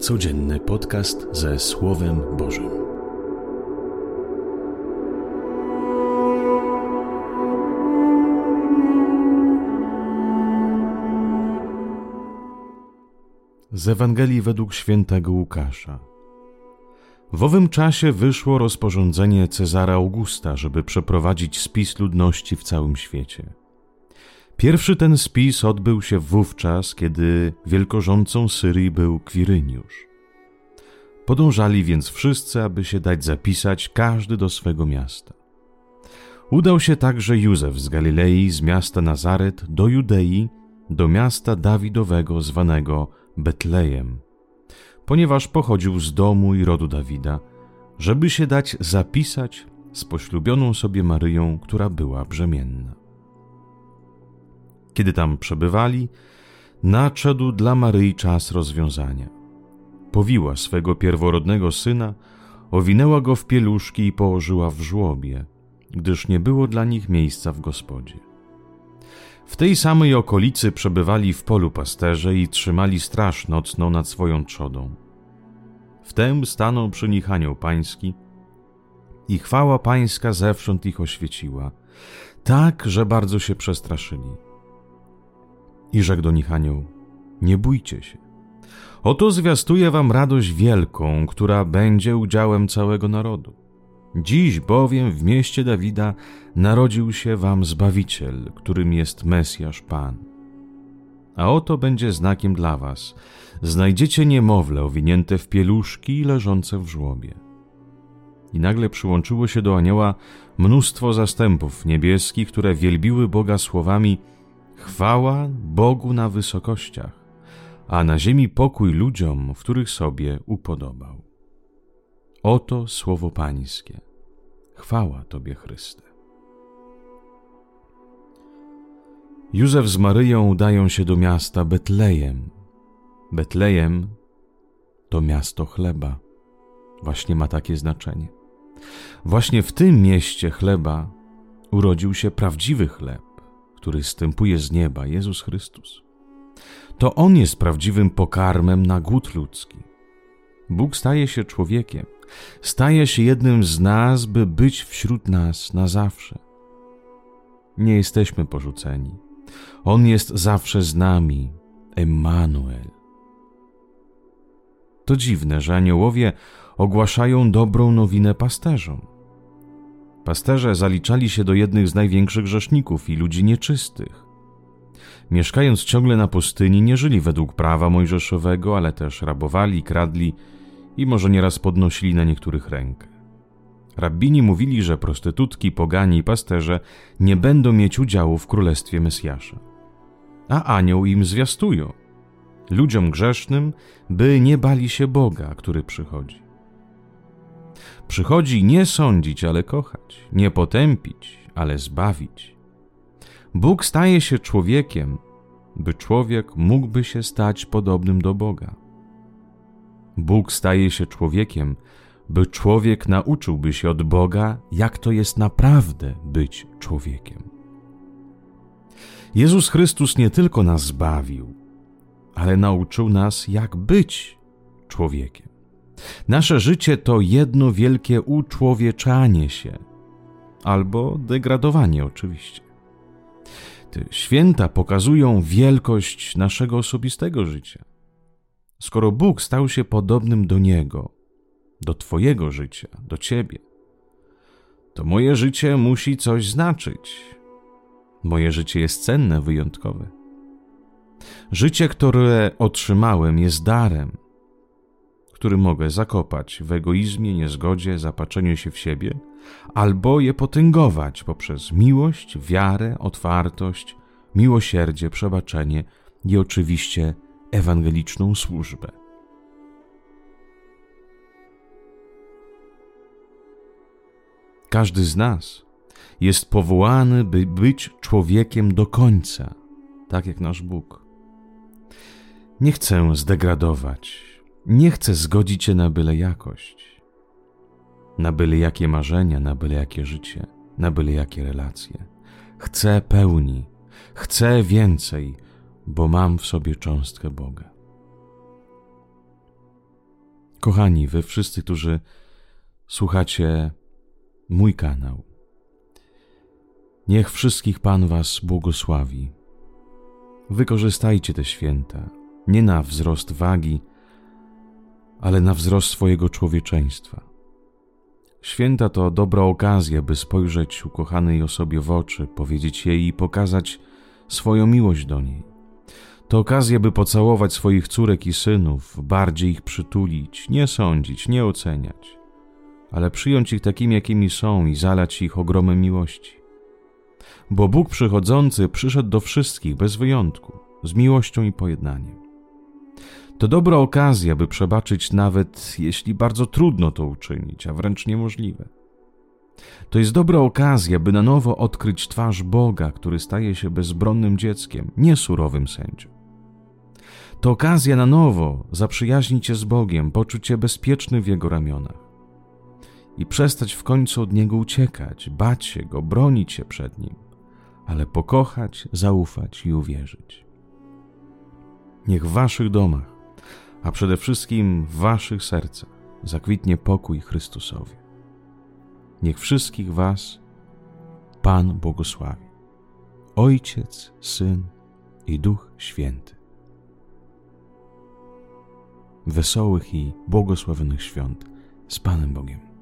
Codzienny podcast ze Słowem Bożym. Z Ewangelii według świętego Łukasza. W owym czasie wyszło rozporządzenie Cezara Augusta, żeby przeprowadzić spis ludności w całym świecie. Pierwszy ten spis odbył się wówczas, kiedy wielkorządcą Syrii był Kwiryniusz. Podążali więc wszyscy, aby się dać zapisać, każdy do swego miasta. Udał się także Józef z Galilei, z miasta Nazaret, do Judei, do miasta Dawidowego zwanego Betlejem, ponieważ pochodził z domu i rodu Dawida, żeby się dać zapisać z poślubioną sobie Maryją, która była brzemienna. Kiedy tam przebywali, nadszedł dla Maryi czas rozwiązania. Powiła swego pierworodnego syna, owinęła go w pieluszki i położyła w żłobie, gdyż nie było dla nich miejsca w gospodzie. W tej samej okolicy przebywali w polu pasterze i trzymali straż nocną nad swoją trzodą. Wtem stanął przy nich anioł pański i chwała pańska zewsząd ich oświeciła, tak, że bardzo się przestraszyli. I rzekł do nich anioł, nie bójcie się. Oto zwiastuję wam radość wielką, która będzie udziałem całego narodu. Dziś bowiem w mieście Dawida narodził się wam Zbawiciel, którym jest Mesjasz Pan. A oto będzie znakiem dla was. Znajdziecie niemowlę owinięte w pieluszki i leżące w żłobie. I nagle przyłączyło się do anioła mnóstwo zastępów niebieskich, które wielbiły Boga słowami – Chwała Bogu na wysokościach, a na ziemi pokój ludziom, w których sobie upodobał. Oto słowo Pańskie. Chwała Tobie, Chryste. Józef z Maryją udają się do miasta Betlejem. Betlejem to miasto chleba. Właśnie ma takie znaczenie. Właśnie w tym mieście chleba urodził się prawdziwy chleb który stępuje z nieba, Jezus Chrystus. To On jest prawdziwym pokarmem na głód ludzki. Bóg staje się człowiekiem, staje się jednym z nas, by być wśród nas na zawsze. Nie jesteśmy porzuceni. On jest zawsze z nami, Emmanuel. To dziwne, że aniołowie ogłaszają dobrą nowinę pasterzom. Pasterze zaliczali się do jednych z największych grzeszników i ludzi nieczystych. Mieszkając ciągle na pustyni, nie żyli według prawa mojżeszowego, ale też rabowali, kradli i może nieraz podnosili na niektórych rękę. Rabbini mówili, że prostytutki, pogani i pasterze nie będą mieć udziału w królestwie Mesjasza. A anioł im zwiastują, ludziom grzesznym, by nie bali się Boga, który przychodzi. Przychodzi nie sądzić, ale kochać, nie potępić, ale zbawić. Bóg staje się człowiekiem, by człowiek mógłby się stać podobnym do Boga. Bóg staje się człowiekiem, by człowiek nauczyłby się od Boga, jak to jest naprawdę być człowiekiem. Jezus Chrystus nie tylko nas zbawił, ale nauczył nas, jak być człowiekiem. Nasze życie to jedno wielkie uczłowieczanie się, albo degradowanie oczywiście. Te święta pokazują wielkość naszego osobistego życia. Skoro Bóg stał się podobnym do Niego, do Twojego życia, do Ciebie, to moje życie musi coś znaczyć. Moje życie jest cenne, wyjątkowe. Życie, które otrzymałem, jest darem który mogę zakopać w egoizmie, niezgodzie, zapatrzeniu się w siebie, albo je potęgować poprzez miłość, wiarę, otwartość, miłosierdzie, przebaczenie i oczywiście ewangeliczną służbę. Każdy z nas jest powołany, by być człowiekiem do końca, tak jak nasz Bóg. Nie chcę zdegradować, nie chcę zgodzić się na byle jakość, na byle jakie marzenia, na byle jakie życie, na byle jakie relacje. Chcę pełni, chcę więcej, bo mam w sobie cząstkę Boga. Kochani, wy wszyscy, którzy słuchacie mój kanał, niech wszystkich Pan Was błogosławi. Wykorzystajcie te święta nie na wzrost wagi, ale na wzrost swojego człowieczeństwa. Święta to dobra okazja, by spojrzeć ukochanej osobie w oczy, powiedzieć jej i pokazać swoją miłość do niej. To okazja, by pocałować swoich córek i synów, bardziej ich przytulić, nie sądzić, nie oceniać, ale przyjąć ich takimi, jakimi są i zalać ich ogromem miłości. Bo Bóg przychodzący przyszedł do wszystkich bez wyjątku, z miłością i pojednaniem. To dobra okazja, by przebaczyć, nawet jeśli bardzo trudno to uczynić, a wręcz niemożliwe. To jest dobra okazja, by na nowo odkryć twarz Boga, który staje się bezbronnym dzieckiem, nie surowym sędzią. To okazja na nowo zaprzyjaźnić się z Bogiem, poczuć się bezpieczny w Jego ramionach i przestać w końcu od Niego uciekać, bać się Go, bronić się przed Nim, ale pokochać, zaufać i uwierzyć. Niech w Waszych domach a przede wszystkim w waszych sercach zakwitnie pokój Chrystusowi. Niech wszystkich was Pan błogosławi. Ojciec, Syn i Duch Święty. Wesołych i błogosławionych świąt z Panem Bogiem.